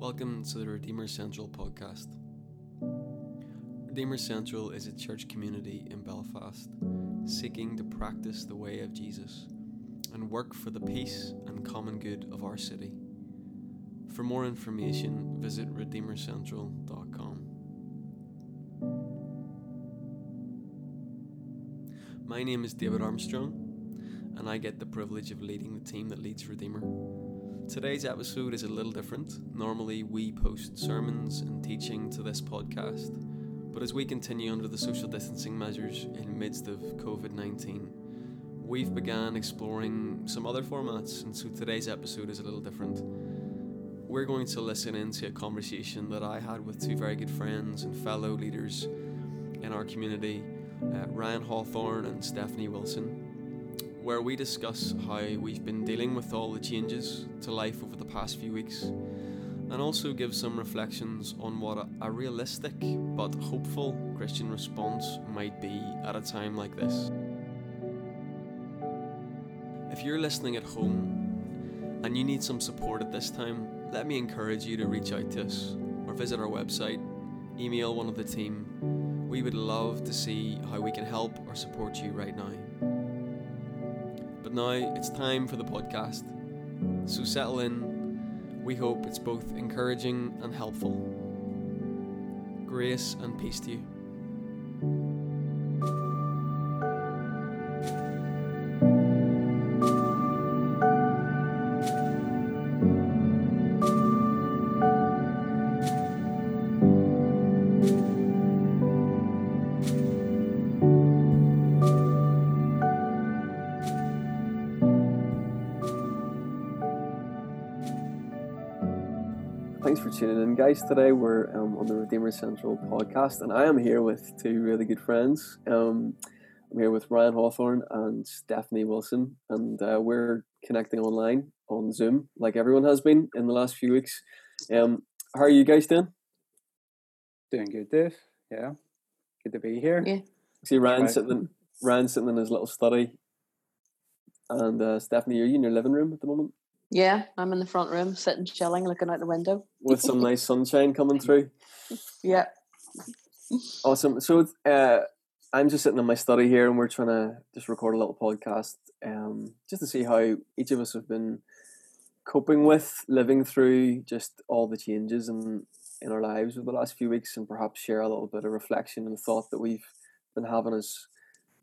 Welcome to the Redeemer Central podcast. Redeemer Central is a church community in Belfast seeking to practice the way of Jesus and work for the peace and common good of our city. For more information, visit redeemercentral.com. My name is David Armstrong, and I get the privilege of leading the team that leads Redeemer. Today's episode is a little different. Normally, we post sermons and teaching to this podcast, but as we continue under the social distancing measures in midst of COVID 19, we've began exploring some other formats, and so today's episode is a little different. We're going to listen into a conversation that I had with two very good friends and fellow leaders in our community, uh, Ryan Hawthorne and Stephanie Wilson where we discuss how we've been dealing with all the changes to life over the past few weeks, and also give some reflections on what a, a realistic but hopeful Christian response might be at a time like this. If you're listening at home and you need some support at this time, let me encourage you to reach out to us or visit our website, email one of the team. We would love to see how we can help or support you right now. But now it's time for the podcast. So settle in. We hope it's both encouraging and helpful. Grace and peace to you. Guys. Today we're um, on the Redeemer Central podcast, and I am here with two really good friends. Um, I'm here with Ryan Hawthorne and Stephanie Wilson, and uh, we're connecting online on Zoom, like everyone has been in the last few weeks. Um, how are you guys doing? Doing good, Dave. Yeah, good to be here. Yeah. See Ryan Right. sitting, in, Ryan sitting in his little study, and uh, Stephanie, are you in your living room at the moment Yeah, I'm in the front room, sitting chilling, looking out the window. with some nice sunshine coming through? Yeah. Awesome. So uh, I'm just sitting in my study here, and we're trying to just record a little podcast, um, just to see how each of us have been coping with living through just all the changes in in our lives over the last few weeks, and perhaps share a little bit of reflection and thought that we've been having as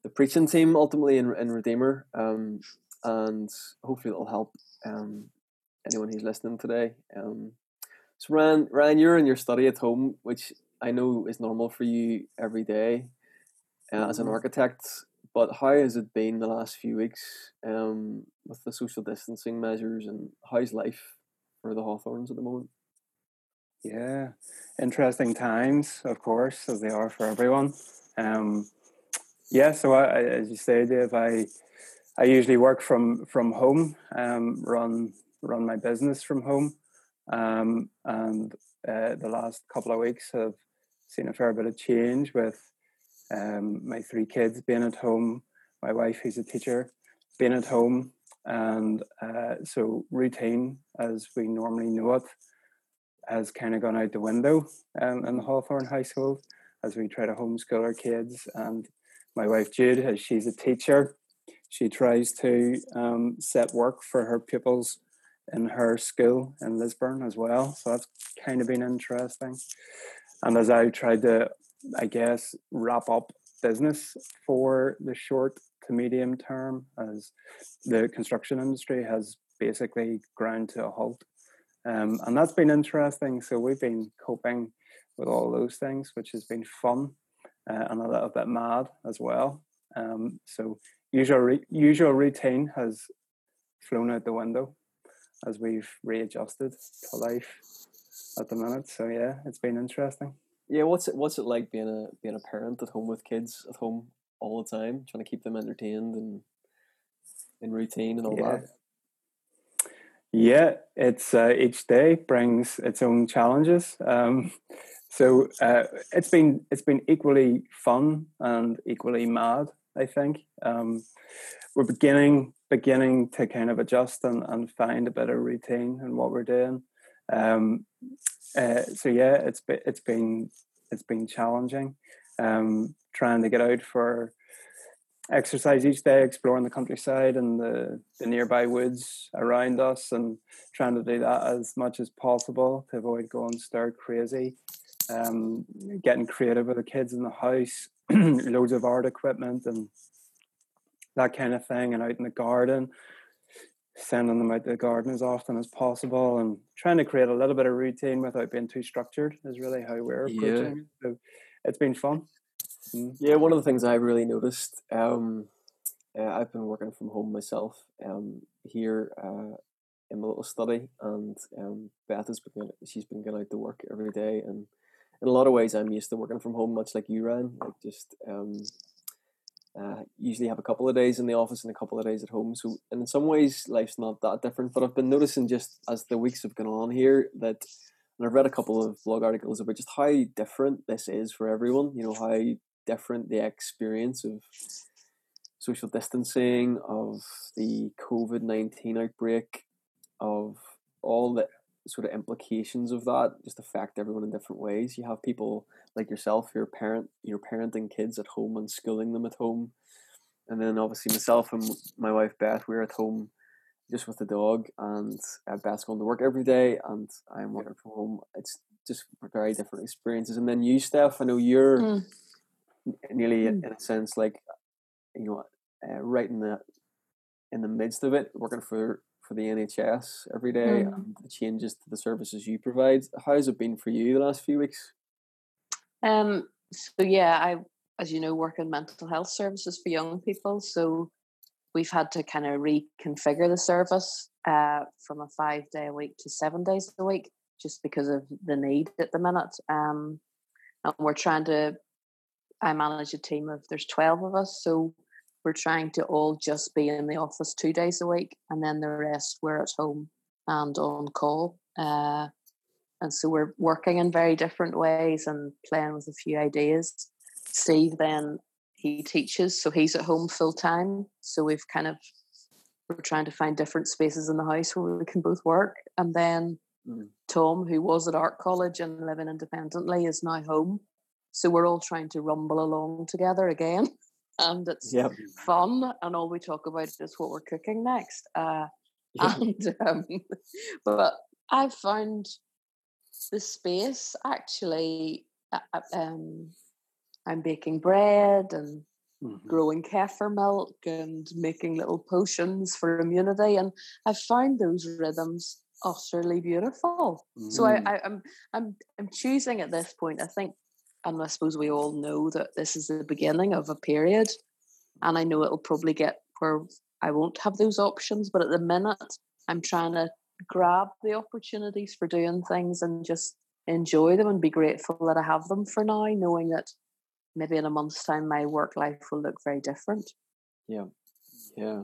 the preaching team ultimately in, in Redeemer, um, and hopefully it'll help um, anyone who's listening today. Um, so Ryan, Ryan, you're in your study at home, which I know is normal for you every day uh, as an Mhm. architect. But how has it been the last few weeks um, with the social distancing measures, and how's life for the Hawthornes at the moment? Yeah, interesting times, of course, as they are for everyone. Um, yeah, so I, as you say, Dave, I I usually work from from home, um, run run my business from home, um, and uh, the last couple of weeks have seen a fair bit of change with um, my three kids being at home, my wife who's a teacher being at home, and uh, so routine as we normally know it has kind of gone out the window um, in the Hawthorne household as we try to homeschool our kids. And my wife Jude, as she's a teacher, she tries to um, set work for her pupils in her school in Lisburn as well. So that's kind of been interesting. And as I tried to, I guess, wrap up business for the short to medium term, as the construction industry has basically ground to a halt. Um, and that's been interesting. So we've been coping with all those things, which has been fun uh, and a little bit mad as well. Um, so usual re- usual routine has flown out the window as we've readjusted to life at the minute. So yeah, it's been interesting. Yeah, what's it what's it like being a being a parent at home with kids at home all the time, trying to keep them entertained and in routine and all Yeah. that? Yeah, it's uh, each day brings its own challenges. Um, so uh, it's been it's been equally fun and equally mad. I think um, we're beginning beginning to kind of adjust and, and find a better routine in what we're doing. Um, uh, so yeah, it's it's been it's been challenging. Um, trying to get out for exercise each day, exploring the countryside and the, the nearby woods around us, and trying to do that as much as possible to avoid going stir crazy. Um, getting creative with the kids in the house, loads of art equipment and that kind of thing, and out in the garden, sending them out to the garden as often as possible, and trying to create a little bit of routine without being too structured is really how we're approaching it. So it's been fun. Mm. Yeah, one of the things I've really noticed, um, uh, I've been working from home myself um, here uh, in my little study, and um, Beth has been she's been going out to work every day, and in a lot of ways, I'm used to working from home, much like you, Ryan. Like just um, uh, usually have a couple of days in the office and a couple of days at home. So and in some ways, life's not that different. But I've been noticing just as the weeks have gone on here that, and I've read a couple of blog articles about just how different this is for everyone. You know how different the experience of social distancing, of the COVID 19 outbreak, of all the sort of implications of that just affect everyone in different ways. You have people like yourself your parent, you're parenting kids at home and schooling them at home. And then obviously myself and my wife Beth, we're at home just with the dog and uh, Beth's going to work every day and I'm working from home. It's just very different experiences. And then you, Steph, I know you're mm nearly mm. in a sense like you know uh, right in the in the midst of it working for for the NHS every day mm. and the changes to the services you provide how has it been for you the last few weeks um so yeah I as you know work in mental health services for young people so we've had to kind of reconfigure the service uh, from a five day a week to seven days a week just because of the need at the minute um, and we're trying to I manage a team of there's 12 of us, so we're trying to all just be in the office two days a week, and then the rest we're at home and on call. Uh, and so we're working in very different ways and playing with a few ideas. Steve then he teaches, so he's at home full time. So we've kind of we're trying to find different spaces in the house where we can both work. And then mm. Tom, who was at art college and living independently, is now home. So we're all trying to rumble along together again. And it's yep. fun, and all we talk about is what we're cooking next. Uh, And um, but I've found the space actually. Uh, uh, um, I'm baking bread and mm-hmm. growing kefir milk and making little potions for immunity, and I've found those rhythms utterly beautiful. Mm. So I, mm. I, I'm I'm I'm choosing at this point. I think and I suppose we all know that this is the beginning of a period. And I know it'll probably get where I won't have those options. But at the minute, I'm trying to grab the opportunities for doing things and just enjoy them and be grateful that I have them for now, knowing that maybe in a month's time my work life will look very different. Yeah. Yeah.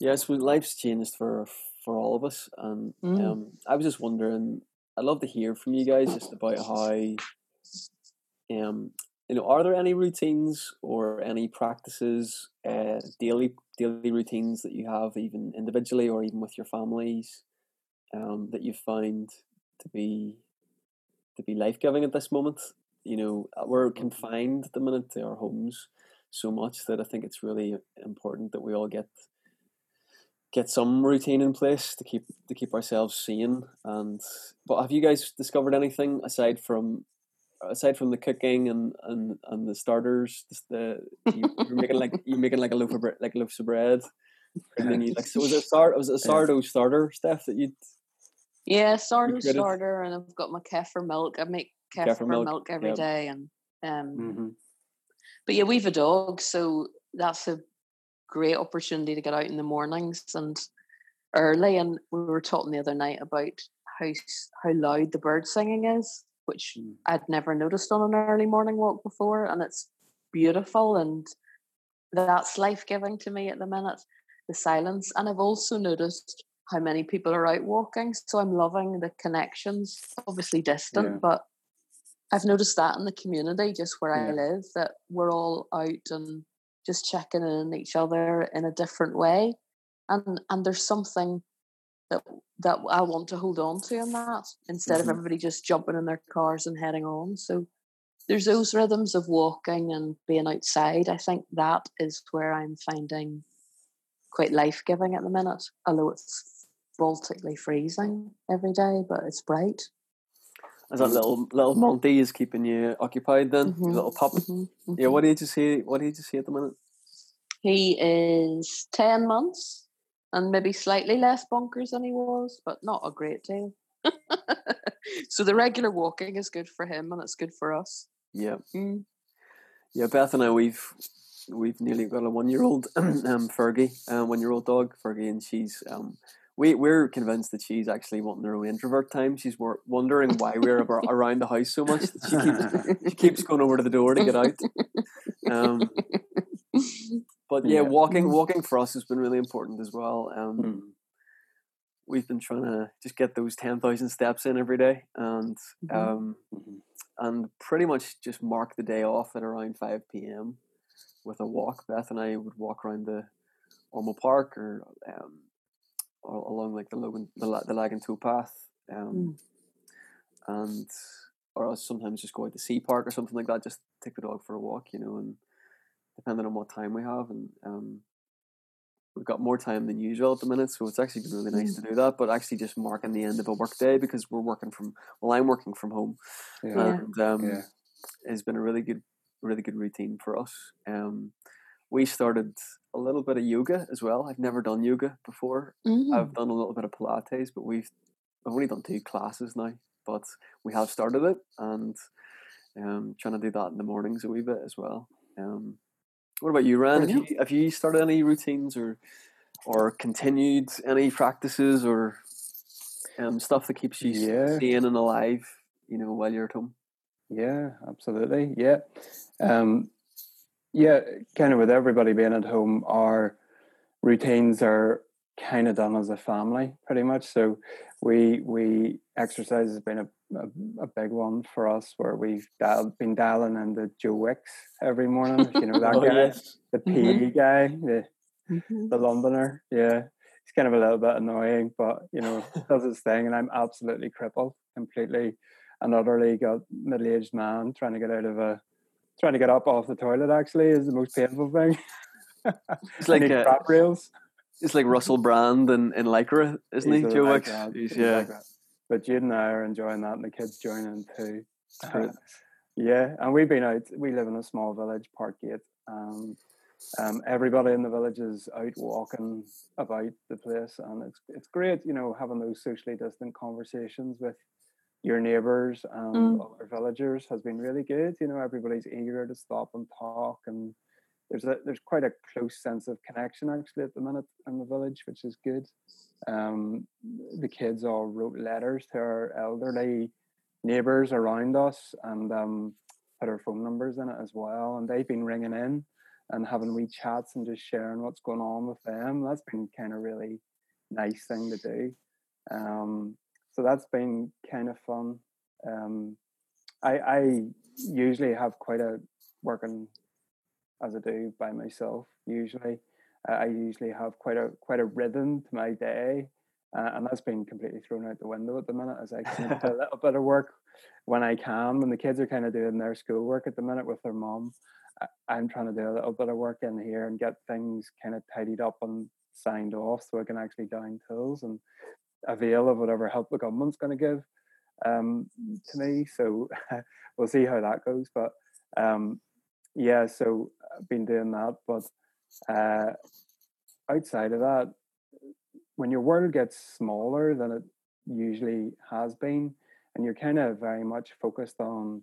Yes, well, life's changed for for all of us. And mm. um, I was just wondering, I'd love to hear from you guys just about how um, you know, are there any routines or any practices, uh, daily daily routines that you have, even individually or even with your families, um, that you find to be to be life giving at this moment? You know, uh, we're mm-hmm. confined at the minute to our homes so much that I think it's really important that we all get get some routine in place to keep to keep ourselves sane. And but have you guys discovered anything aside from aside from the cooking and and, and the starters, the you, are making like you're making like a loaf of bread, like loaves of bread. And then you like so was it start was it a sourdough starter stuff that you Yeah, sourdough starter and I've got my kefir milk. I make kefir, kefir milk, milk every yep. day, and um mm-hmm. but yeah, we've a dog, so that's a great opportunity to get out in the mornings and early and we were talking the other night about how how loud the bird singing is which mm. I'd never noticed on an early morning walk before. And it's beautiful and that's life giving to me at the minute, the silence. And I've also noticed how many people are out walking. So I'm loving the connections, obviously distant, yeah. but I've noticed that in the community just where yeah. I live, that we're all out and just checking in on each other in a different way. And and there's something that that I want to hold on to in that instead mm-hmm. of everybody just jumping in their cars and heading on. So there's those rhythms of walking and being outside. I think that is where I'm finding quite life giving at the minute, although it's Baltically freezing every day, but it's bright. As that little little Monty is keeping you occupied then, mm-hmm. little pup. Mm-hmm. Yeah, mm-hmm. what age is he? What age is he at the minute? He is ten months and maybe slightly less bonkers than he was, but not a great deal. so the regular walking is good for him, and it's good for us. Yeah, mm. yeah. Beth and I, we've we've nearly got a one year old um, Fergie, one year old dog Fergie, and she's um, we we're convinced that she's actually wanting her own introvert time. She's wondering why we're around the house so much. That she keeps she keeps going over to the door to get out. Um, but yeah, yeah, walking walking for us has been really important as well. Um, mm. We've been trying to just get those ten thousand steps in every day, and mm-hmm. um, mm-hmm. and pretty much just mark the day off at around five p.m. with a walk. Beth and I would walk around the Ormeau Park or um, along like the Logan the, the Lagan towpath, um, mm. and or sometimes just go out to Sea Park or something like that. Just take the dog for a walk, you know, and depending on what time we have, and um, we've got more time than usual at the minute, so it's actually been really nice to do that. But actually, just marking the end of a work day because we're working from well, I'm working from home, yeah. and um, yeah. it's been a really good, really good routine for us. Um, we started a little bit of yoga as well. I've never done yoga before. Mm. I've done a little bit of Pilates, but we've I've only done two classes now. But we have started it and um, trying to do that in the mornings a wee bit as well. Um, what about you, Ryan? Have you, have you started any routines or or continued any practices or um, stuff that keeps you yeah. sane and alive? You know, while you're at home. Yeah, absolutely. Yeah. Um, yeah, kind of with everybody being at home, our routines are kind of done as a family, pretty much. So we we exercise has been a, a, a big one for us, where we've dialed, been dialing in the Joe Wicks every morning. you know that oh, guy, yes. the PE mm-hmm. guy, the mm-hmm. the Londoner. Yeah, he's kind of a little bit annoying, but you know does his thing, and I'm absolutely crippled, completely and utterly got middle aged man trying to get out of a trying to get up off the toilet actually is the most painful thing. it's like a, crap rails. It's like Russell Brand and in, in Lycra, isn't He's he? Joe like yeah. Like but Jude and I are enjoying that, and the kids joining too. Uh, yeah, and we've been out. We live in a small village, Parkgate. Um, um, everybody in the village is out walking about the place, and it's it's great, you know, having those socially distant conversations with your neighbors and mm. other villagers has been really good. You know, everybody's eager to stop and talk, and there's a there's quite a close sense of connection actually at the minute in the village, which is good. Um, the kids all wrote letters to our elderly neighbors around us and um, put our phone numbers in it as well, and they've been ringing in and having wee chats and just sharing what's going on with them. That's been kind of really nice thing to do. Um, so that's been kind of fun. Um, I, I usually have quite a working as I do by myself. Usually, I usually have quite a quite a rhythm to my day, uh, and that's been completely thrown out the window at the minute. As I can do a little bit of work when I can, when the kids are kind of doing their schoolwork at the minute with their mom. I'm trying to do a little bit of work in here and get things kind of tidied up and signed off so I can actually down tools and avail of whatever help the government's going to give um, to me. So we'll see how that goes. But um, yeah, so I've been doing that. But uh, outside of that, when your world gets smaller than it usually has been, and you're kind of very much focused on,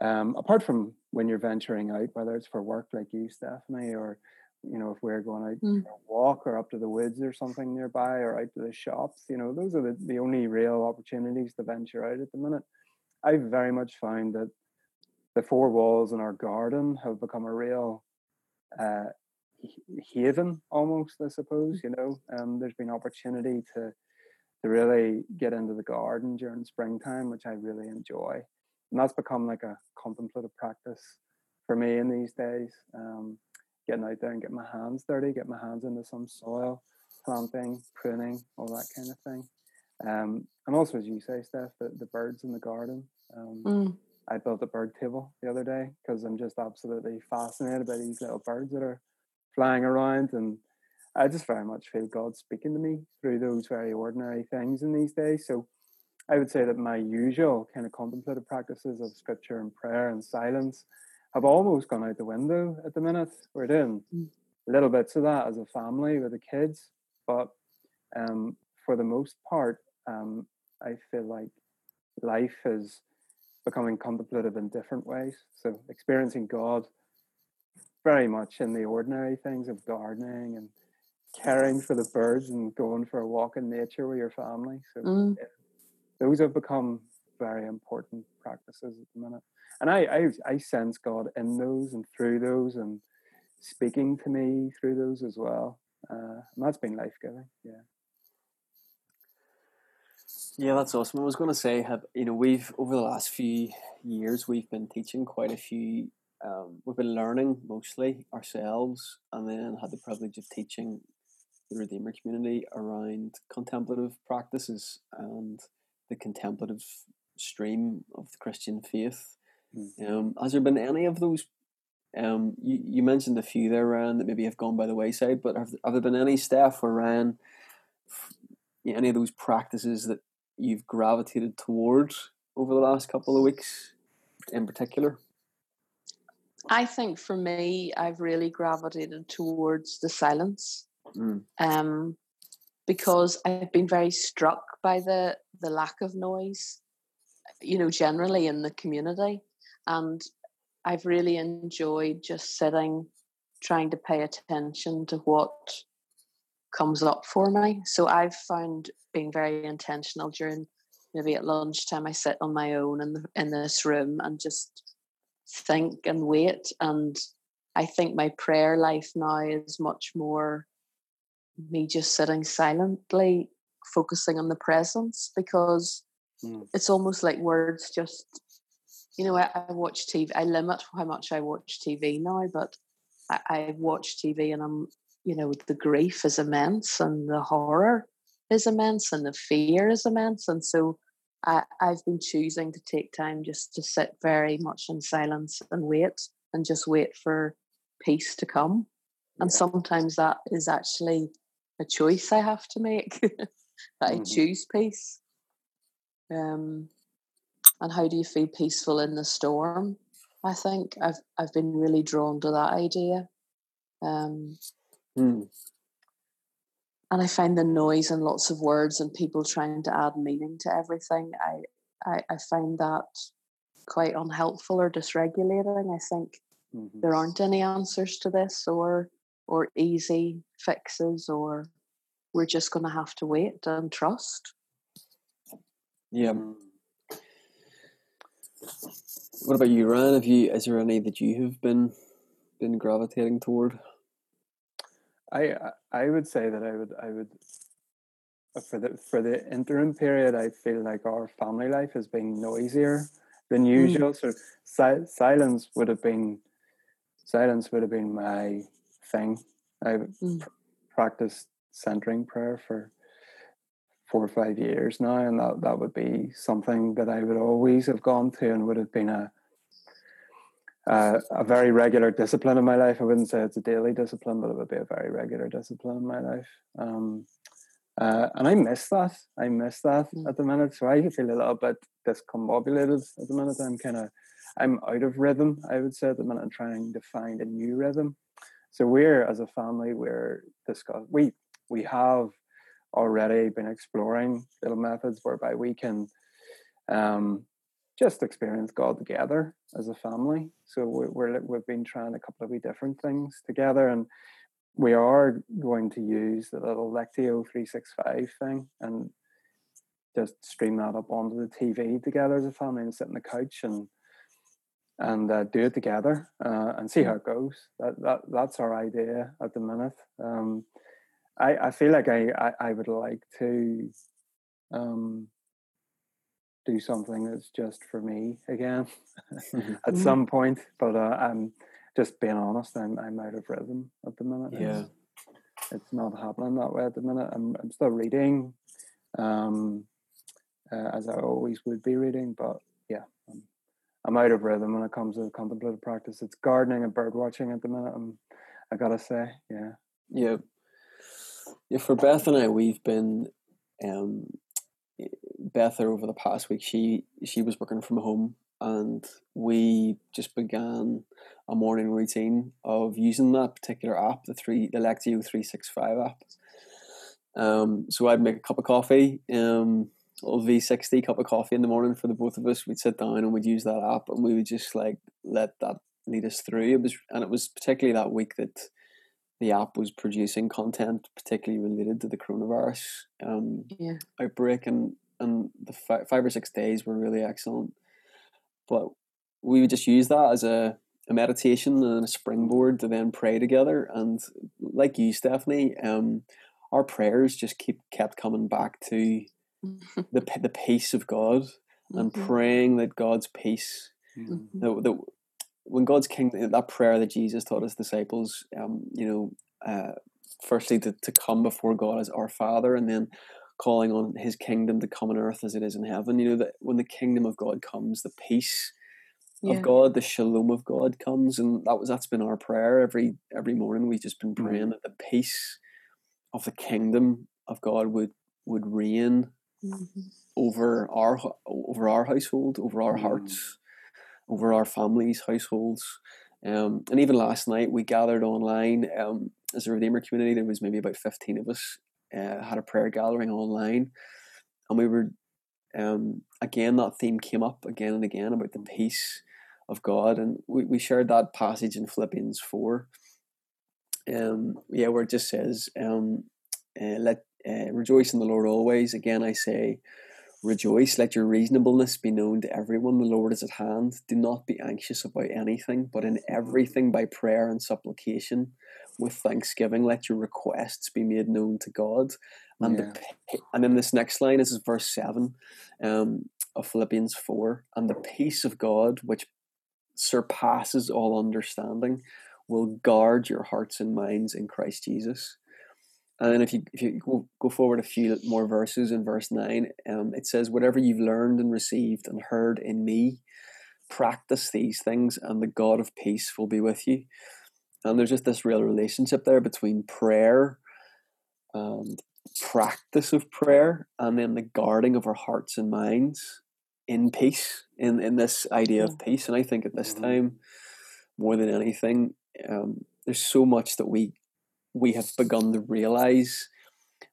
um, apart from when you're venturing out, whether it's for work like you, Stephanie, or you know, if we're going out mm. for a walk or up to the woods or something nearby or out to the shops, you know, those are the, the only real opportunities to venture out at the minute. I've very much found that the four walls in our garden have become a real uh, haven almost, I suppose, you know. Um, there's been opportunity to to really get into the garden during springtime, which I really enjoy. And that's become like a contemplative practice for me in these days. Um, getting out there and getting my hands dirty, get my hands into some soil, planting, pruning, all that kind of thing. Um, and also, as you say, Steph, the, the birds in the garden. Um, Mm. I built a bird table the other day because I'm just absolutely fascinated by these little birds that are flying around. And I just very much feel God speaking to me through those very ordinary things in these days. So I would say that my usual kind of contemplative practices of scripture and prayer and silence have almost gone out the window at the minute. We're doing Mm. little bits of that as a family with the kids, but um, for the most part, um, I feel like life is becoming contemplative in different ways. So experiencing God very much in the ordinary things of gardening and caring for the birds and going for a walk in nature with your family. So Mm. those have become very important practices at the minute. And I, I I sense God in those and through those and speaking to me through those as well. Uh, and that's been life giving. Yeah. Yeah, that's awesome. I was going to say, have you know, we've over the last few years we've been teaching quite a few. Um, we've been learning mostly ourselves, and then had the privilege of teaching the Redeemer community around contemplative practices and the contemplative stream of the Christian faith. Mm. Um, has there been any of those? Um, you, you mentioned a few there, Ryan, that maybe have gone by the wayside, but have, have there been any Steph or Ryan, any of those practices that you've gravitated towards over the last couple of weeks in particular? I think for me, I've really gravitated towards the silence Mm. um, because I've been very struck by the the lack of noise, you know, generally in the community, and I've really enjoyed just sitting, trying to pay attention to what comes up for me. So I've found being very intentional during maybe at lunchtime. I sit on my own in the, in this room and just think and wait. And I think my prayer life now is much more me just sitting silently, focusing on the presence because Mm. it's almost like words just you know I, I watch tv i limit how much i watch tv now but I, I watch tv and i'm you know the grief is immense and the horror is immense and the fear is immense and so I, i've been choosing to take time just to sit very much in silence and wait and just wait for peace to come and Yeah. sometimes that is actually a choice i have to make that i Mhm. choose peace um, and how do you feel peaceful in the storm? I think I've I've been really drawn to that idea, um, Mm. And I find the noise and lots of words and people trying to add meaning to everything. I I, I find that quite unhelpful or dysregulating. I think Mhm. there aren't any answers to this or or easy fixes or we're just going to have to wait and trust. Yeah. What about you, Ryan? Have you is there any that you have been been gravitating toward? I I- I would say that I would I would uh, for the for the interim period I feel like our family life has been noisier than usual. So si- silence would have been silence would have been my thing. I've Mm. pr- practiced centering prayer for four or five years now, and that that would be something that I would always have gone to and would have been a uh, a very regular discipline in my life. I wouldn't say it's a daily discipline, but it would be a very regular discipline in my life. Um, uh, and I miss that. I miss that Mm. at the minute. So I feel a little bit discombobulated at the minute. I'm kind of, I'm out of rhythm. I would say at the minute, I'm trying to find a new rhythm. So we're as a family, we're discuss we we have already been exploring little methods whereby we can um, just experience God together as a family. So we're, we're we've been trying a couple of wee different things together, and we are going to use the little Lectio three six five thing and just stream that up onto the TV together as a family and sit on the couch and and uh, do it together uh, and see how it goes. That, that that's our idea at the minute. Um, I I feel like I I, I would like to um, do something that's just for me again at Mhm. some point. But uh, I'm just being honest. I'm I'm out of rhythm at the minute. Yeah. it's not happening that way at the minute. I'm I'm still reading, um, uh, as I always would be reading, but yeah, I'm, I'm out of rhythm when it comes to contemplative practice. It's gardening and bird watching at the minute. I'm, I gotta say, yeah, yeah, yeah. For Beth and I, we've been, um, Beth over the past week. She she was working from home, and we just began a morning routine of using that particular app, the three the Lectio three six five app. Um, so I'd make a cup of coffee, um, little V sixty cup of coffee in the morning for the both of us. We'd sit down and we'd use that app, and we would just like let that lead us through. It was, and it was particularly that week that the app was producing content particularly related to the coronavirus um, yeah. outbreak, and and the fi- five or six days were really excellent. But we would just use that as a a meditation and a springboard to then pray together. And like you, Stephanie, um, our prayers just keep kept coming back to the the peace of God and Mhm. praying that God's peace, Mhm. the, the when God's kingdom, that prayer that Jesus taught his disciples, um, you know, uh, firstly to, to come before God as our Father, and then calling on His kingdom to come on earth as it is in heaven. You know that when the kingdom of God comes, the peace Yeah. of God, the shalom of God comes, and that was that's been our prayer every every morning. We've just been Mhm. praying that the peace of the kingdom of God would would reign Mhm. over our over our household, over our Mm. hearts, over our families' households. Um, and even last night we gathered online um, as a Redeemer community. There was maybe about fifteen of us. Uh, had a prayer gathering online, and we were um, again that theme came up again and again about the peace of God, and we, we shared that passage in Philippians four. Um, yeah, where it just says, um, uh, "Let uh, rejoice in the Lord always." Again, I say, rejoice. Let your reasonableness be known to everyone. The Lord is at hand. Do not be anxious about anything, but in everything by prayer and supplication, with thanksgiving, let your requests be made known to God. And Yeah. the and then this next line this is verse seven um, of Philippians four, and the peace of God, which surpasses all understanding, will guard your hearts and minds in Christ Jesus. And then if you if you go, go forward a few more verses in verse nine, um, it says, "Whatever you've learned and received and heard in me, practice these things, and the God of peace will be with you." And there's just this real relationship there between prayer and practice of prayer, and then the guarding of our hearts and minds in peace, in in this idea of peace. And I think at this Mhm. time, more than anything, um, there's so much that we we have begun to realize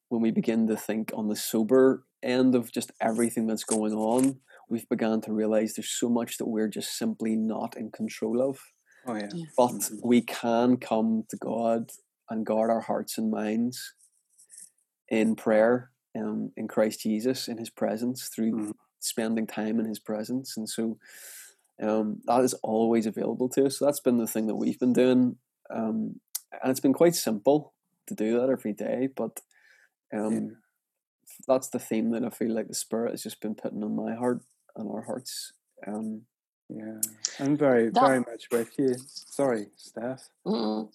when we begin to think on the sober end of just everything that's going on. We've begun to realize there's so much that we're just simply not in control of. Oh yeah. Yeah. But Mhm. we can come to God and guard our hearts and minds in prayer, um, in Christ Jesus, in His presence, through Mhm. spending time in His presence. And so um, that is always available to us. So that's been the thing that we've been doing. Um, and it's been quite simple to do that every day, but um, Yeah. that's the theme that I feel like the Spirit has just been putting on my heart and our hearts. Um, Yeah. I'm very, That- very much with you. Sorry, Steph. Mm.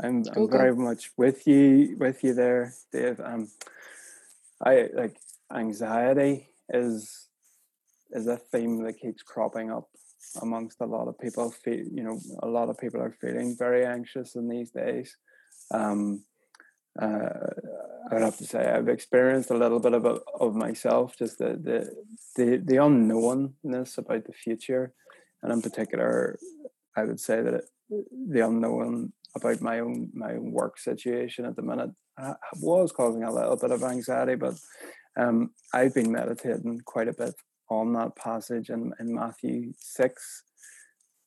I'm I'm very much with you with you there, Dave. Um, I like anxiety is is a theme that keeps cropping up amongst a lot of people. Feel you know a lot of people are feeling very anxious in these days. Um, uh, I would have to say I've experienced a little bit of it of myself, just the the the, the unknownness about the future, and in particular, I would say that it, the unknown about my own my own work situation at the minute uh, was causing a little bit of anxiety, but um, I've been meditating quite a bit on that passage in, in Matthew six.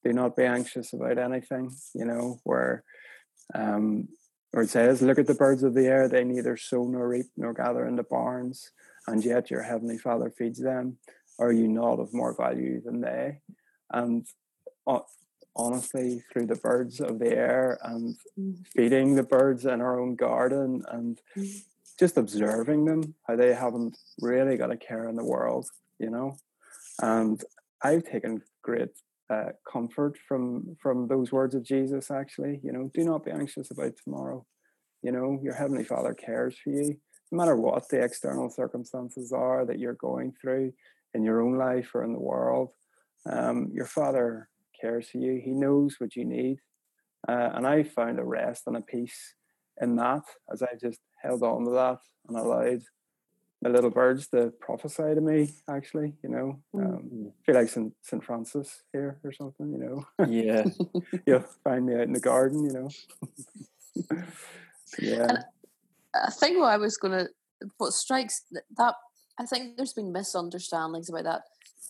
Do not be anxious about anything, you know, where um, where it says, Look at the birds of the air, they neither sow nor reap nor gather into barns, and yet your heavenly Father feeds them. Are you not of more value than they? And uh, honestly, through the birds of the air and Mm. feeding the birds in our own garden and Mm. just observing them, how they haven't really got a care in the world, you know. And I've taken great uh, comfort from from those words of Jesus. Actually, you know, do not be anxious about tomorrow. You know, your Heavenly Father cares for you, no matter what the external circumstances are that you're going through in your own life or in the world. Um, your Father cares for you, He knows what you need. Uh, and I found a rest and a peace in that as I just held on to that and allowed the little birds to prophesy to me actually you know mm. um, feel like st st francis here or something you know? Yeah. You'll find me out in the garden you know? Yeah. And i think what i was gonna what strikes that i think there's been misunderstandings about that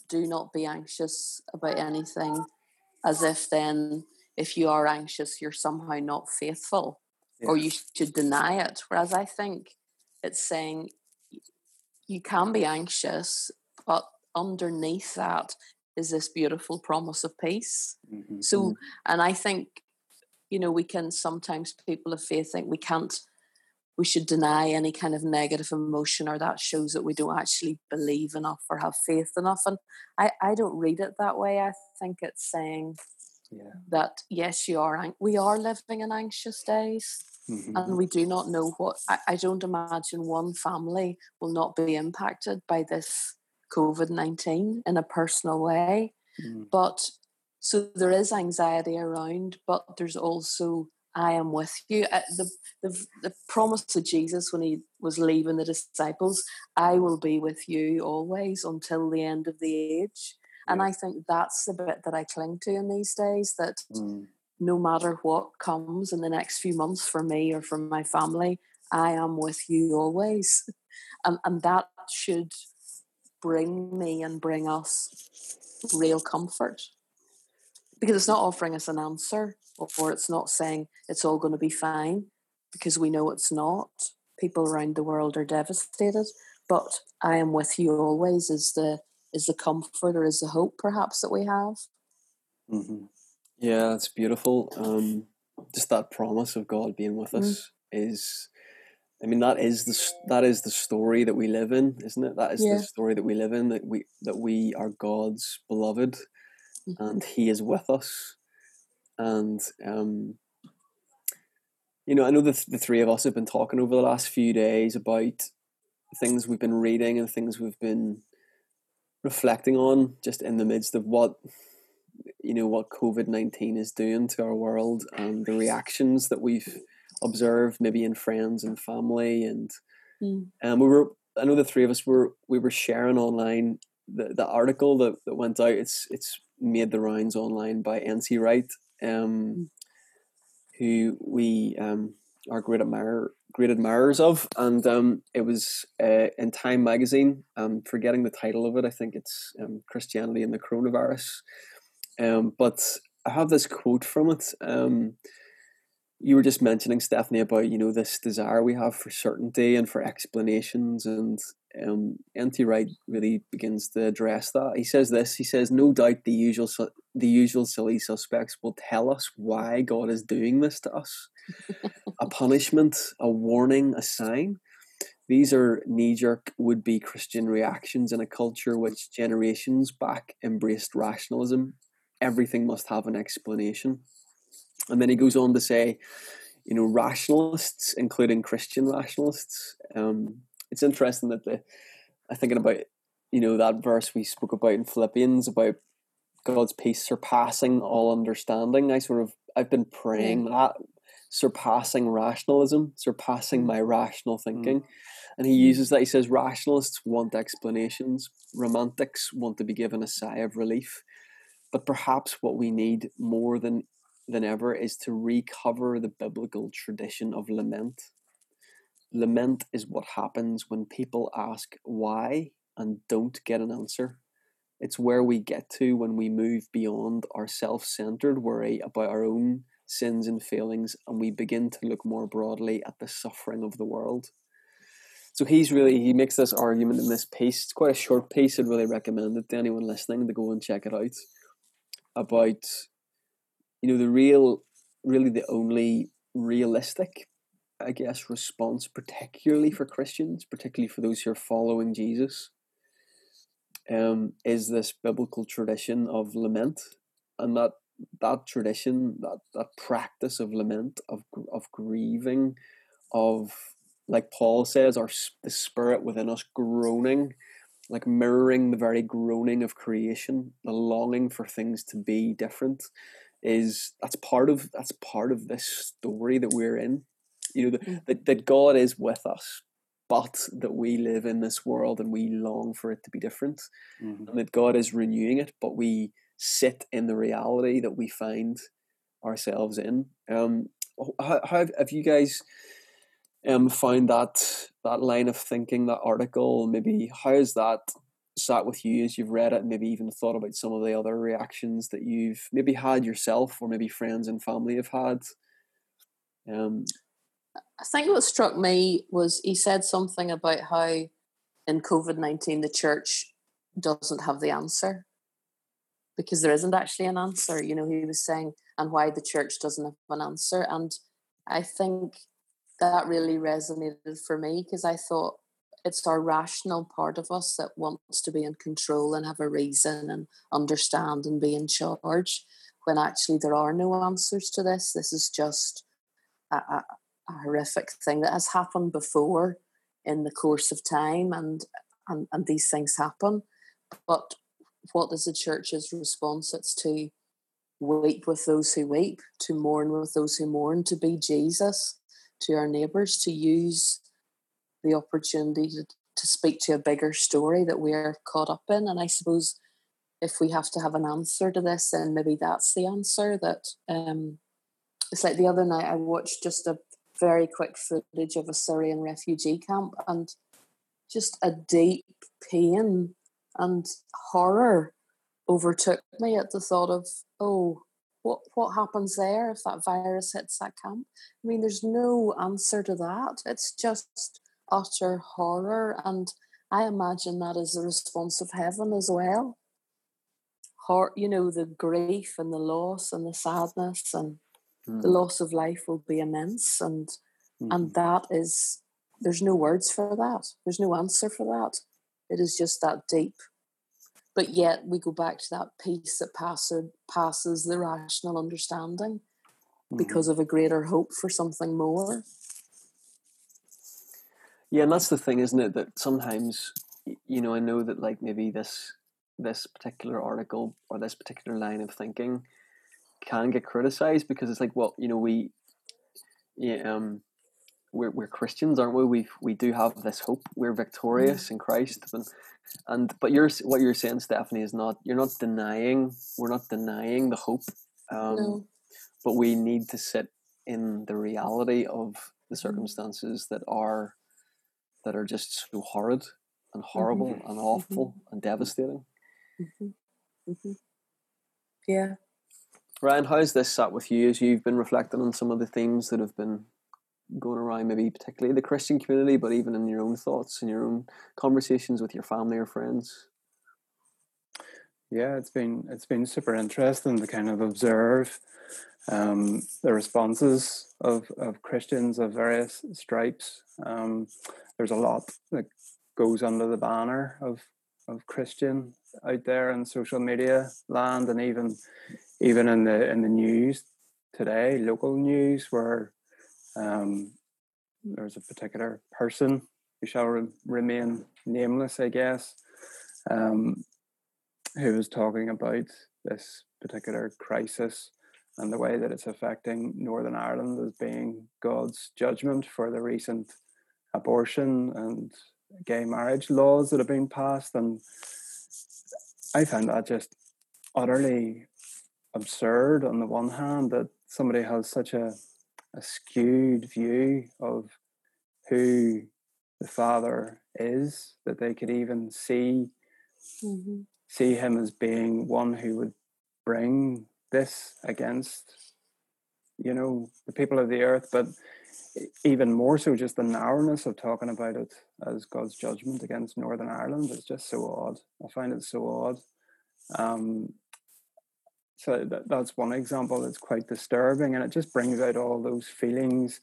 do not be anxious about anything as if then if you are anxious you're somehow not faithful or you should deny it. Whereas i think it's saying you can be anxious, but underneath that is this beautiful promise of peace. Mm-hmm. So, mm-hmm. and I think, you know, we can sometimes, people of faith think we can't, we should deny any kind of negative emotion or that shows that we don't actually believe enough or have faith enough. And I, I don't read it that way. I think it's saying yeah. that, yes, you are, we are living in anxious days Mm-hmm. And we do not know what, I, I don't imagine one family will not be impacted by this COVID 19 in a personal way. Mm. But so there is anxiety around, but there's also I am with you. Uh, the, the the promise to Jesus when he was leaving the disciples, I will be with you always until the end of the age. And I think that's the bit that I cling to in these days. That mm no matter what comes in the next few months for me or for my family, I am with you always. And, and that should bring me and bring us real comfort. Because it's not offering us an answer or it's not saying it's all going to be fine because we know it's not. People around the world are devastated, but I am with you always is the is the comfort or is the hope perhaps that we have. Mm-hmm. Yeah, it's beautiful. Um, just that promise of God being with us mm. is, I mean, that is the that is the story that we live in, isn't it? That is yeah. the story that we live in. That we that we are God's beloved, mm-hmm. and He is with us. And um, you know, I know the the three of us have been talking over the last few days about things we've been reading and things we've been reflecting on, just in the midst of what you know what COVID nineteen is doing to our world and the reactions that we've observed, maybe in friends and family, and mm. um, we were. I know the three of us were we were sharing online the, the article that, that went out. It's it's made the rounds online by N.T. Wright, um, mm. who we um, are great admirer great admirers of, and um, it was uh, in Time magazine. I'm forgetting the title of it. I think it's um, Christianity and the Coronavirus. Um, but I have this quote from it. Um, you were just mentioning Stephanie about you know this desire we have for certainty and for explanations, and um, N.T. Wright really begins to address that. He says this. He says, "No doubt the usual the usual silly suspects will tell us why God is doing this to us: a punishment, a warning, a sign." These are knee jerk would be Christian reactions in a culture which generations back embraced rationalism everything must have an explanation. And then he goes on to say, you know, rationalists, including Christian rationalists. Um, it's interesting that the I'm thinking about, you know, that verse we spoke about in Philippians about God's peace surpassing all understanding. I sort of I've been praying that surpassing rationalism, surpassing my rational thinking. Mm. And he uses that. He says rationalists want explanations, romantics want to be given a sigh of relief. But perhaps what we need more than than ever is to recover the biblical tradition of lament. Lament is what happens when people ask why and don't get an answer. It's where we get to when we move beyond our self centered worry about our own sins and failings and we begin to look more broadly at the suffering of the world. So he's really, he makes this argument in this piece. It's quite a short piece. I'd really recommend it to anyone listening to go and check it out about you know the real really the only realistic i guess response particularly for christians particularly for those who are following jesus um, is this biblical tradition of lament and that that tradition that that practice of lament of of grieving of like Paul says, our the spirit within us groaning, like mirroring the very groaning of creation, the longing for things to be different, is that's part of that's part of this story that we're in. You know, mm. that that God is with us, but that we live in this world and we long for it to be different, mm-hmm. and that God is renewing it, but we sit in the reality that we find ourselves in. Um, how, how have you guys? um, found that that line of thinking, that article, maybe how has that sat with you as you've read it maybe even thought about some of the other reactions that you've maybe had yourself or maybe friends and family have had? Um, I think what struck me was he said something about how in COVID 19 the church doesn't have the answer because there isn't actually an answer. You know, he was saying, and why the church doesn't have an answer. And I think that really resonated for me because I thought it's our rational part of us that wants to be in control and have a reason and understand and be in charge when actually there are no answers to this. This is just a, a, a horrific thing that has happened before in the course of time and, and, and these things happen. But what is the church's response? It's to weep with those who weep, to mourn with those who mourn, to be Jesus to our neighbours to use the opportunity to, to speak to a bigger story that we're caught up in. And I suppose if we have to have an answer to this, then maybe that's the answer. That um, it's like the other night I watched just a very quick footage of a Syrian refugee camp and just a deep pain and horror overtook me at the thought of, oh, what what happens there if that virus hits that camp? I mean, there's no answer to that. It's just utter horror, and I imagine that is the response of heaven as well. Heart, you know, the grief and the loss and the sadness and mm. the loss of life will be immense, and mm. and mm-hmm. that is there's no words for that. There's no answer for that. It is just that deep but yet we go back to that peace that passes passes the rational understanding mm-hmm. because of a greater hope for something more yeah and that's the thing isn't it that sometimes you know i know that like maybe this this particular article or this particular line of thinking can get criticized because it's like well you know we yeah um we're, we're christians aren't we we we do have this hope we're victorious in christ and and but you're what you're saying, Stephanie, is not you're not denying we're not denying the hope, um, no. but we need to sit in the reality of the circumstances that are that are just so horrid and horrible mm-hmm. and awful mm-hmm. and devastating. Mm-hmm. mm-hmm. Yeah. Ryan, how's this sat with you as you've been reflecting on some of the themes that have been going around maybe particularly the Christian community, but even in your own thoughts and your own conversations with your family or friends? Yeah, it's been it's been super interesting to kind of observe um, the responses of, of Christians of various stripes. Um, there's a lot that goes under the banner of of Christian out there in social media land and even even in the in the news today, local news where um, there's a particular person who shall re- remain nameless, I guess, um, who was talking about this particular crisis and the way that it's affecting Northern Ireland as being God's judgment for the recent abortion and gay marriage laws that have been passed. And I found that just utterly absurd on the one hand that somebody has such a a skewed view of who the father is that they could even see mm-hmm. see him as being one who would bring this against you know the people of the earth. But even more so just the narrowness of talking about it as god's judgment against northern ireland is just so odd. I find it so odd. Um, so that, that's one example that's quite disturbing, and it just brings out all those feelings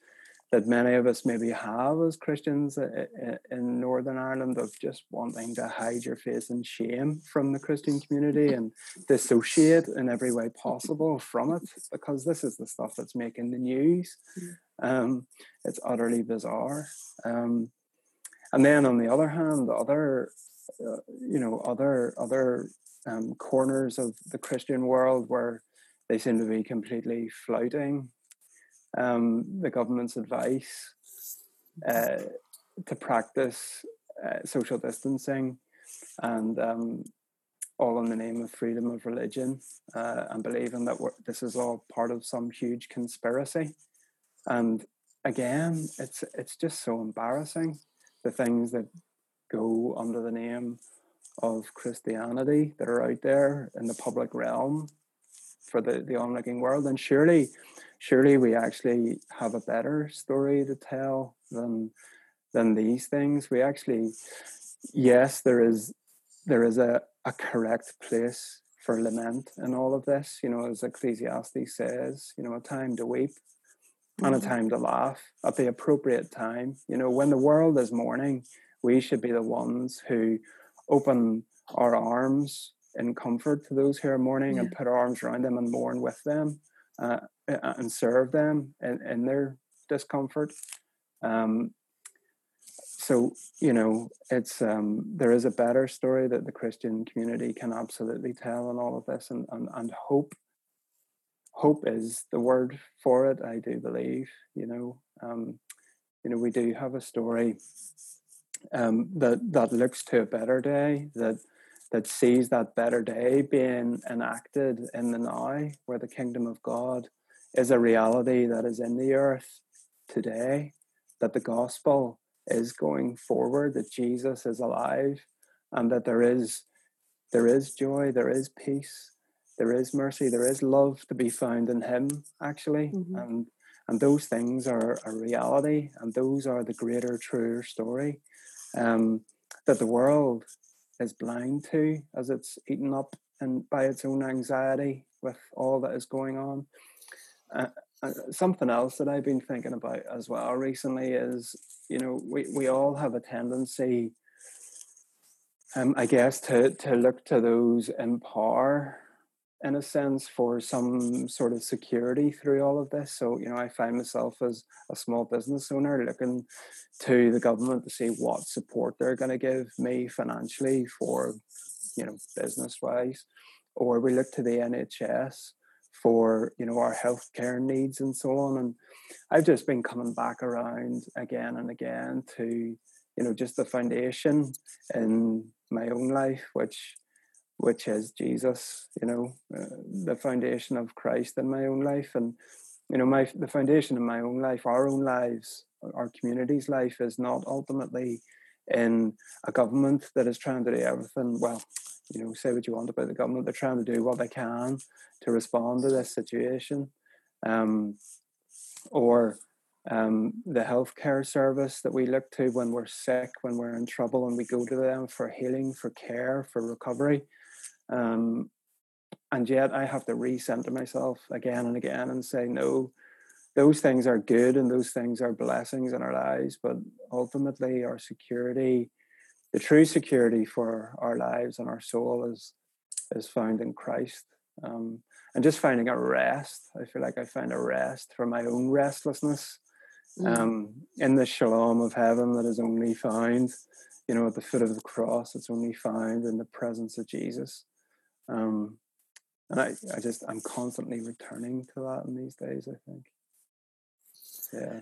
that many of us maybe have as Christians in Northern Ireland of just wanting to hide your face in shame from the Christian community and dissociate in every way possible from it because this is the stuff that's making the news. Mm. Um, it's utterly bizarre. Um, and then on the other hand, the other, uh, you know, other other um, corners of the Christian world where they seem to be completely flouting um, the government's advice uh, to practice uh, social distancing and um, all in the name of freedom of religion uh, and believing that this is all part of some huge conspiracy. And again, it's it's just so embarrassing the things that go under the name of Christianity that are out there in the public realm for the, the onlooking world. And surely, surely we actually have a better story to tell than than these things. We actually, yes, there is there is a, a correct place for lament in all of this. You know, as Ecclesiastes says, you know, a time to weep and a mm-hmm. time to laugh at the appropriate time. You know, when the world is mourning, we should be the ones who open our arms in comfort to those who are mourning yeah. and put our arms around them and mourn with them uh, and serve them in, in their discomfort. Um, so you know, it's um, there is a better story that the Christian community can absolutely tell in all of this, and and, and hope. Hope is the word for it. I do believe. You know, um, you know, we do have a story um, that that looks to a better day that that sees that better day being enacted in the now, where the kingdom of God is a reality that is in the earth today, that the gospel is going forward, that Jesus is alive, and that there is there is joy, there is peace, there is mercy, there is love to be found in Him, actually, mm-hmm. and and those things are a reality, and those are the greater, truer story um, that the world is blind to as it's eaten up and by its own anxiety with all that is going on. Uh, uh, something else that I've been thinking about as well recently is, you know, we, we all have a tendency, um, I guess, to to look to those in power in a sense for some sort of security through all of this. So, you know, I find myself as a small business owner looking to the government to see what support they're going to give me financially for, you know, business wise. Or we look to the NHS for, you know, our healthcare needs and so on. And I've just been coming back around again and again to, you know, just the foundation in my own life, which which is Jesus, you know, uh, the foundation of Christ in my own life. And, you know, my the foundation of my own life, our own lives, our community's life is not ultimately in a government that is trying to do everything. Well, you know, say what you want about the government, they're trying to do what they can to respond to this situation. Um, or um, the healthcare service that we look to when we're sick, when we're in trouble, and we go to them for healing, for care, for recovery. Um, and yet I have to recenter myself again and again and say, no, those things are good and those things are blessings in our lives, but ultimately our security, the true security for our lives and our soul is is found in Christ. Um, and just finding a rest. I feel like I find a rest for my own restlessness mm. um, in the shalom of heaven that is only found, you know, at the foot of the cross. It's only found in the presence of Jesus. Um, and I, I just I'm constantly returning to that in these days. I think. Yeah.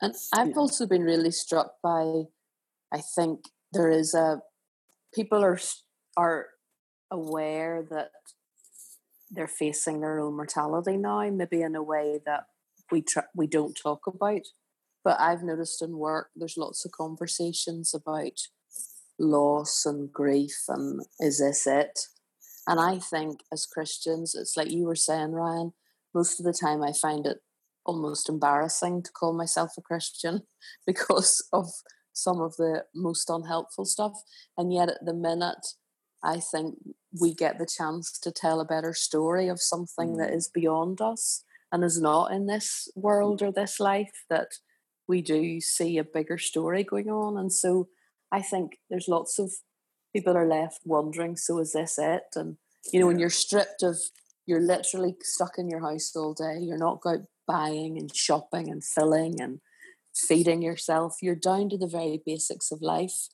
And I've yeah. also been really struck by, I think there is a people are are aware that they're facing their own mortality now, maybe in a way that we tr- we don't talk about. But I've noticed in work there's lots of conversations about loss and grief and is this it? And I think as Christians, it's like you were saying, Ryan, most of the time I find it almost embarrassing to call myself a Christian because of some of the most unhelpful stuff. And yet at the minute, I think we get the chance to tell a better story of something mm. that is beyond us and is not in this world or this life that we do see a bigger story going on. And so I think there's lots of people are left wondering, so is this it? And you know, yeah. when you're stripped of you're literally stuck in your house all day, you're not going buying and shopping and filling and feeding yourself, you're down to the very basics of life.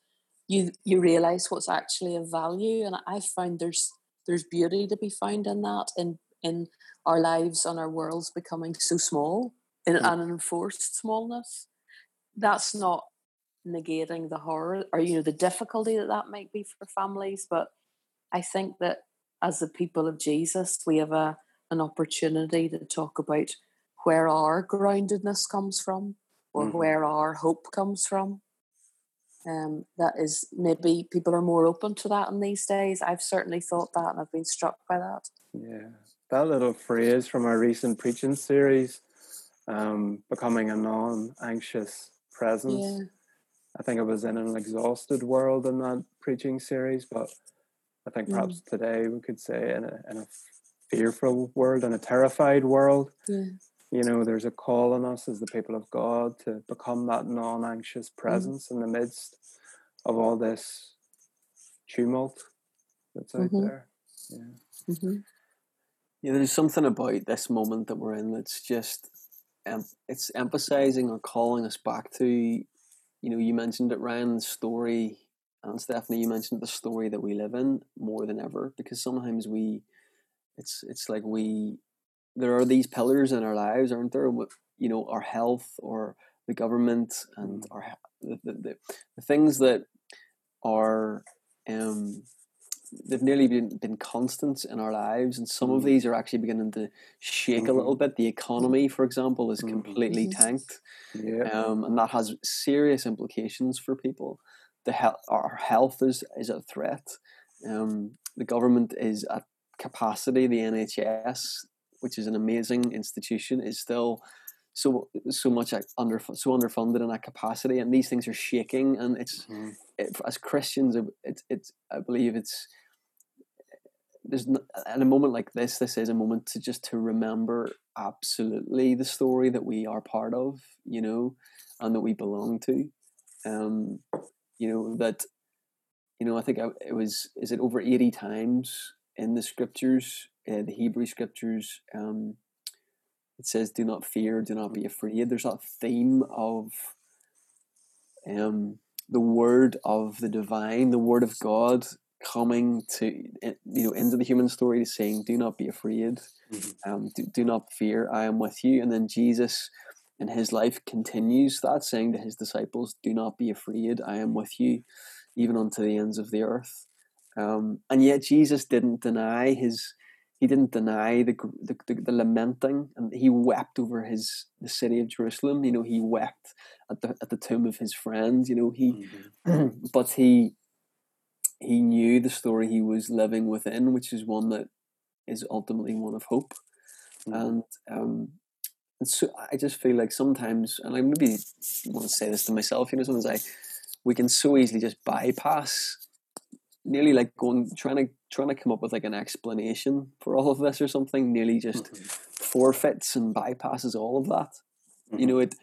You you realize what's actually of value. And I found there's there's beauty to be found in that in in our lives and our worlds becoming so small in mm. an enforced smallness. That's not negating the horror or you know the difficulty that that might be for families, but I think that as the people of Jesus, we have a an opportunity to talk about where our groundedness comes from or mm-hmm. where our hope comes from. Um, that is maybe people are more open to that in these days. I've certainly thought that and I've been struck by that. Yeah, that little phrase from our recent preaching series, um, becoming a non anxious presence. Yeah. I think I was in an exhausted world in that preaching series, but I think perhaps mm. today we could say in a, in a fearful world, in a terrified world. Yeah. You know, there's a call on us as the people of God to become that non anxious mm. presence mm. in the midst of all this tumult that's out mm-hmm. there. Yeah. Mm-hmm. Yeah, there's something about this moment that we're in that's just um, it's emphasizing or calling us back to you know you mentioned it Ryan the story and Stephanie you mentioned the story that we live in more than ever because sometimes we it's it's like we there are these pillars in our lives aren't there you know our health or the government and mm. our the, the, the things that are um they've nearly been, been constants in our lives and some of mm. these are actually beginning to shake mm-hmm. a little bit the economy for example is mm-hmm. completely mm-hmm. tanked yeah. um, and that has serious implications for people the he- our health is, is a threat um, the government is at capacity the nhs which is an amazing institution is still so so much under so underfunded in that capacity and these things are shaking and it's mm-hmm. As christians it's it's i believe it's there's in a moment like this this is a moment to just to remember absolutely the story that we are part of you know and that we belong to. Um you know that you know i think it was is it over 80 times in the scriptures uh, the hebrew scriptures um it says do not fear do not be afraid. There's that theme of um the word of the divine the word of god coming to you know into the human story saying do not be afraid. Mm-hmm. um, do, do not fear. I am with you. And then jesus in his life continues that saying to his disciples do not be afraid. I am with you even unto the ends of the earth. Um, and yet jesus didn't deny his he didn't deny the, the, the, the, lamenting and he wept over his the city of jerusalem you know he wept at the at the tomb of his friends you know he mm-hmm. but he he knew the story he was living within, which is one that is ultimately one of hope. Mm-hmm. And um, and so I just feel like sometimes, and I maybe want to say this to myself, you know, sometimes I we can so easily just bypass, nearly like going trying to trying to come up with like an explanation for all of this or something. Nearly just mm-hmm. forfeits and bypasses all of that. Mm-hmm. You know it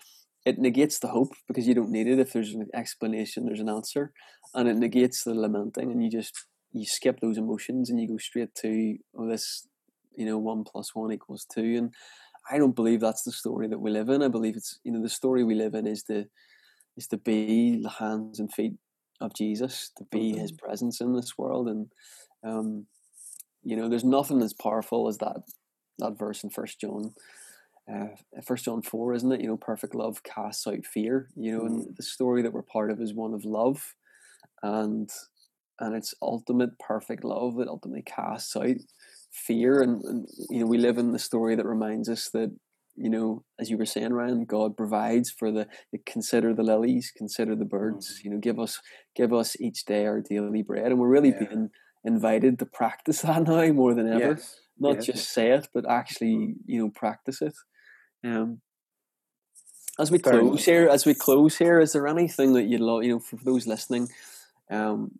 it negates the hope because you don't need it if there's an explanation there's an answer and it negates the lamenting and you just you skip those emotions and you go straight to oh this you know one plus one equals two and i don't believe that's the story that we live in i believe it's you know the story we live in is to is to be the hands and feet of jesus to be mm-hmm. his presence in this world and um you know there's nothing as powerful as that that verse in first john uh, First John four, isn't it? You know, perfect love casts out fear. You know, and mm. the story that we're part of is one of love, and and it's ultimate perfect love that ultimately casts out fear. And, and you know, we live in the story that reminds us that you know, as you were saying, Ryan, God provides for the, the consider the lilies, consider the birds. Mm. You know, give us give us each day our daily bread, and we're really yeah. being invited to practice that now more than ever. Yes. Not yes. just say it, but actually, you know, practice it. Um, as we Fair close enough. here, as we close here, is there anything that you'd love, you know, for those listening, um,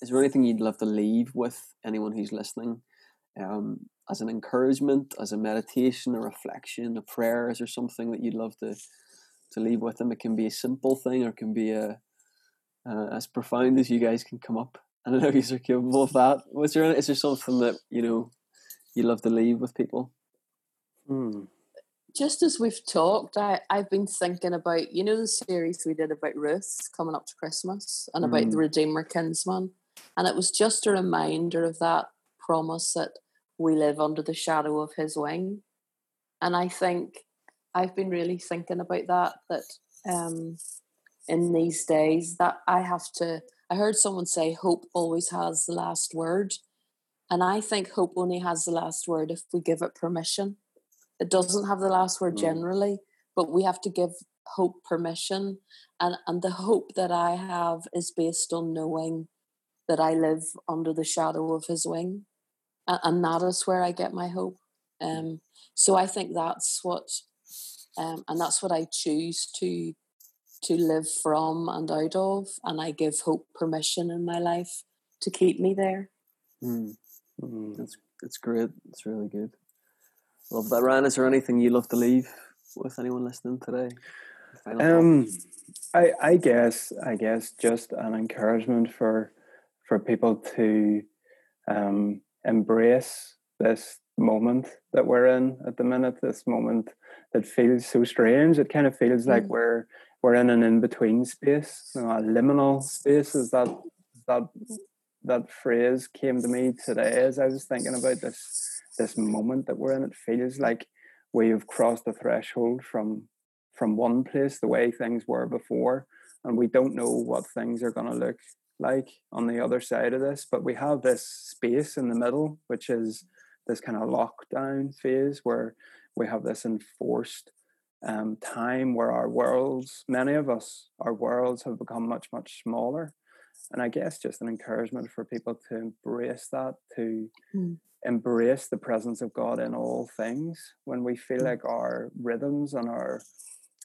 is there anything you'd love to leave with anyone who's listening, um, as an encouragement, as a meditation, a reflection, a prayer? Is there something that you'd love to to leave with them. It can be a simple thing or it can be a uh, as profound as you guys can come up. I don't know if you're capable of that. Was there is there something that you know you love to leave with people? Hmm. Just as we've talked, I, I've been thinking about, you know, the series we did about Ruth coming up to Christmas and about the Mm. Redeemer kinsman. And it was just a reminder of that promise that we live under the shadow of his wing. And I think I've been really thinking about that, that um, in these days that I have to, I heard someone say hope always has the last word. And I think hope only has the last word if we give it permission. It doesn't have the last word Mm. generally, but we have to give hope permission. And, and the hope that I have is based on knowing that I live under the shadow of his wing. And, and that is where I get my hope. Um, so I think that's what, um, and that's what I choose to to live from and out of. And I give hope permission in my life to keep me there. Mm, Hmm. that's that's great. It's really good. Love that, Ryan. Is there anything you love to leave with anyone listening today? Um, I I guess I guess just an encouragement for for people to um, embrace this moment that we're in at the minute. This moment that feels so strange. It kind of feels like Mm. we're we're in an in between space, you know, a liminal space. Is that that that phrase came to me today as I was thinking about this this moment that we're in. It feels like we've crossed the threshold from from one place the way things were before and we don't know what things are going to look like on the other side of this but we have this space in the middle which is this kind of lockdown phase where we have this enforced um, time where our worlds many of us our worlds have become much much smaller and i guess just an encouragement for people to embrace that to Mm. embrace the presence of god in all things when we feel Mm. like our rhythms and our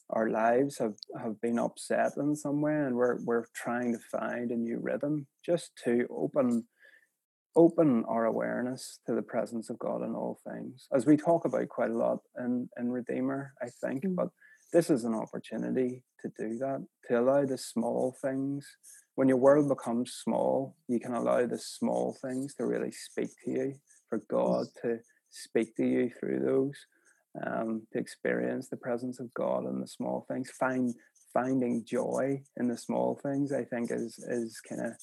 our lives have have been upset in some way and we're we're trying to find a new rhythm just to open open our awareness to the presence of God in all things as we talk about quite a lot in in redeemer i think Mm. but this is an opportunity to do that to allow the small things when your world becomes small you can allow the small things to really speak to you for god to speak to you through those um, to experience the presence of God in the small things. Find finding joy in the small things. I think is is kind of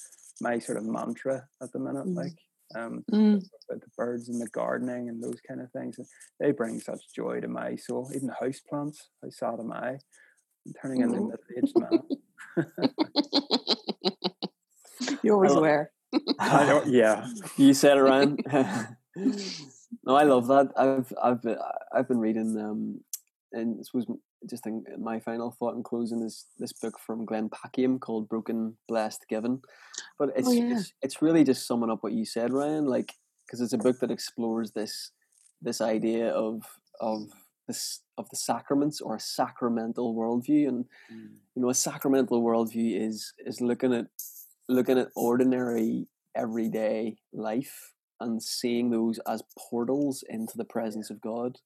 my sort of mantra at the minute. Mm. Like um, Mm. the birds and the gardening and those kind of things. They bring such joy to my soul. Even house plants. How sad am I? I'm turning into a Mm. middle-aged man. you always were. Yeah. you said it, Ryan. no, I love that. I've I've been, I've been reading, um, and this was just in, my final thought in closing is this book from Glenn Packiam called "Broken, Blessed, Given." But oh, it's yeah. it's it's really just summing up what you said, Ryan. Like because it's a book that explores this this idea of of this of the sacraments or a sacramental worldview, and mm. you know a sacramental worldview is is looking at looking at ordinary everyday life and seeing those as portals into the presence of God.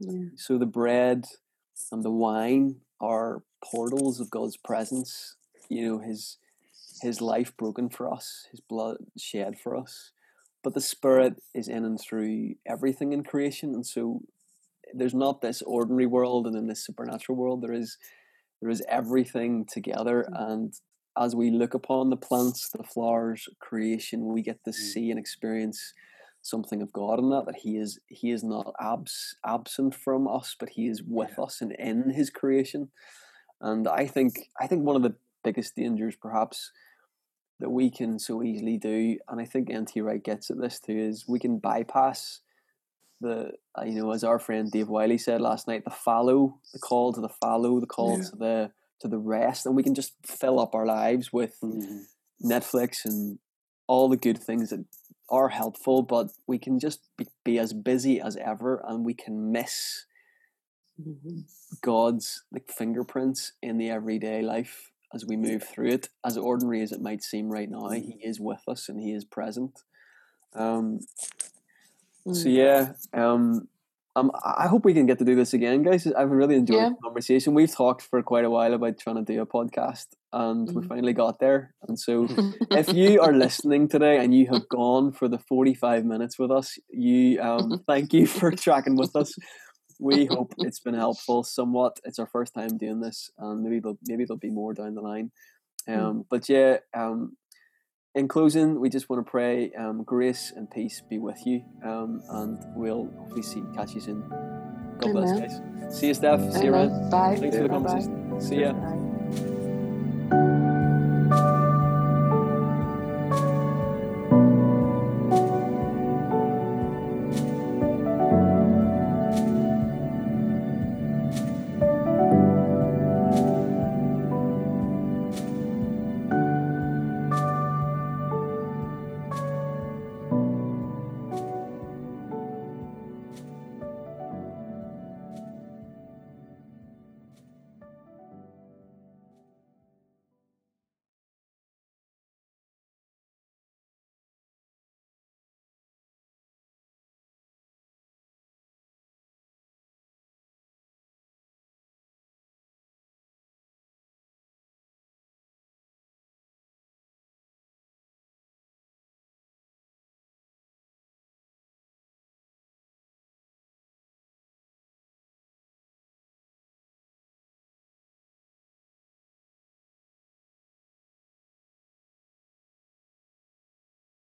Yeah. So the bread and the wine are portals of God's presence. You know, his his life broken for us, his blood shed for us. But the spirit is in and through everything in creation. And so there's not this ordinary world and in this supernatural world. There is there is everything together mm. and as we look upon the plants, the flowers, creation, we get to mm. see and experience something of God in that. That He is He is not abs, absent from us, but He is with us and in His creation. And I think I think one of the biggest dangers, perhaps, that we can so easily do, and I think NT Wright gets at this too, is we can bypass the uh, you know as our friend Dave Wiley said last night, the fallow, the call to the fallow, the call Yeah. to the to the rest, and we can just fill up our lives with Mhm. Netflix and all the good things that are helpful, but we can just be, be as busy as ever, and we can miss Mhm. God's like fingerprints in the everyday life as we move through it. As ordinary as it might seem right now, He is with us and He is present. Um, so Mm. yeah, um, um, I hope we can get to do this again, guys. I've really enjoyed Yeah. the conversation. We've talked for quite a while about trying to do a podcast, and we Mhm. finally got there. And so, if you are listening today and you have gone for the forty-five minutes with us, you um, thank you for tracking with us. We hope it's been helpful somewhat. It's our first time doing this, and maybe there'll, maybe there'll be more down the line. Um, but yeah, um, in closing, we just want to pray um, grace and peace be with you, um, and we'll hopefully see catch you soon. God bless, Amen. guys. See you, Steph. See you, Ryan. Bye. Thanks for the conversation. See ya. Bye.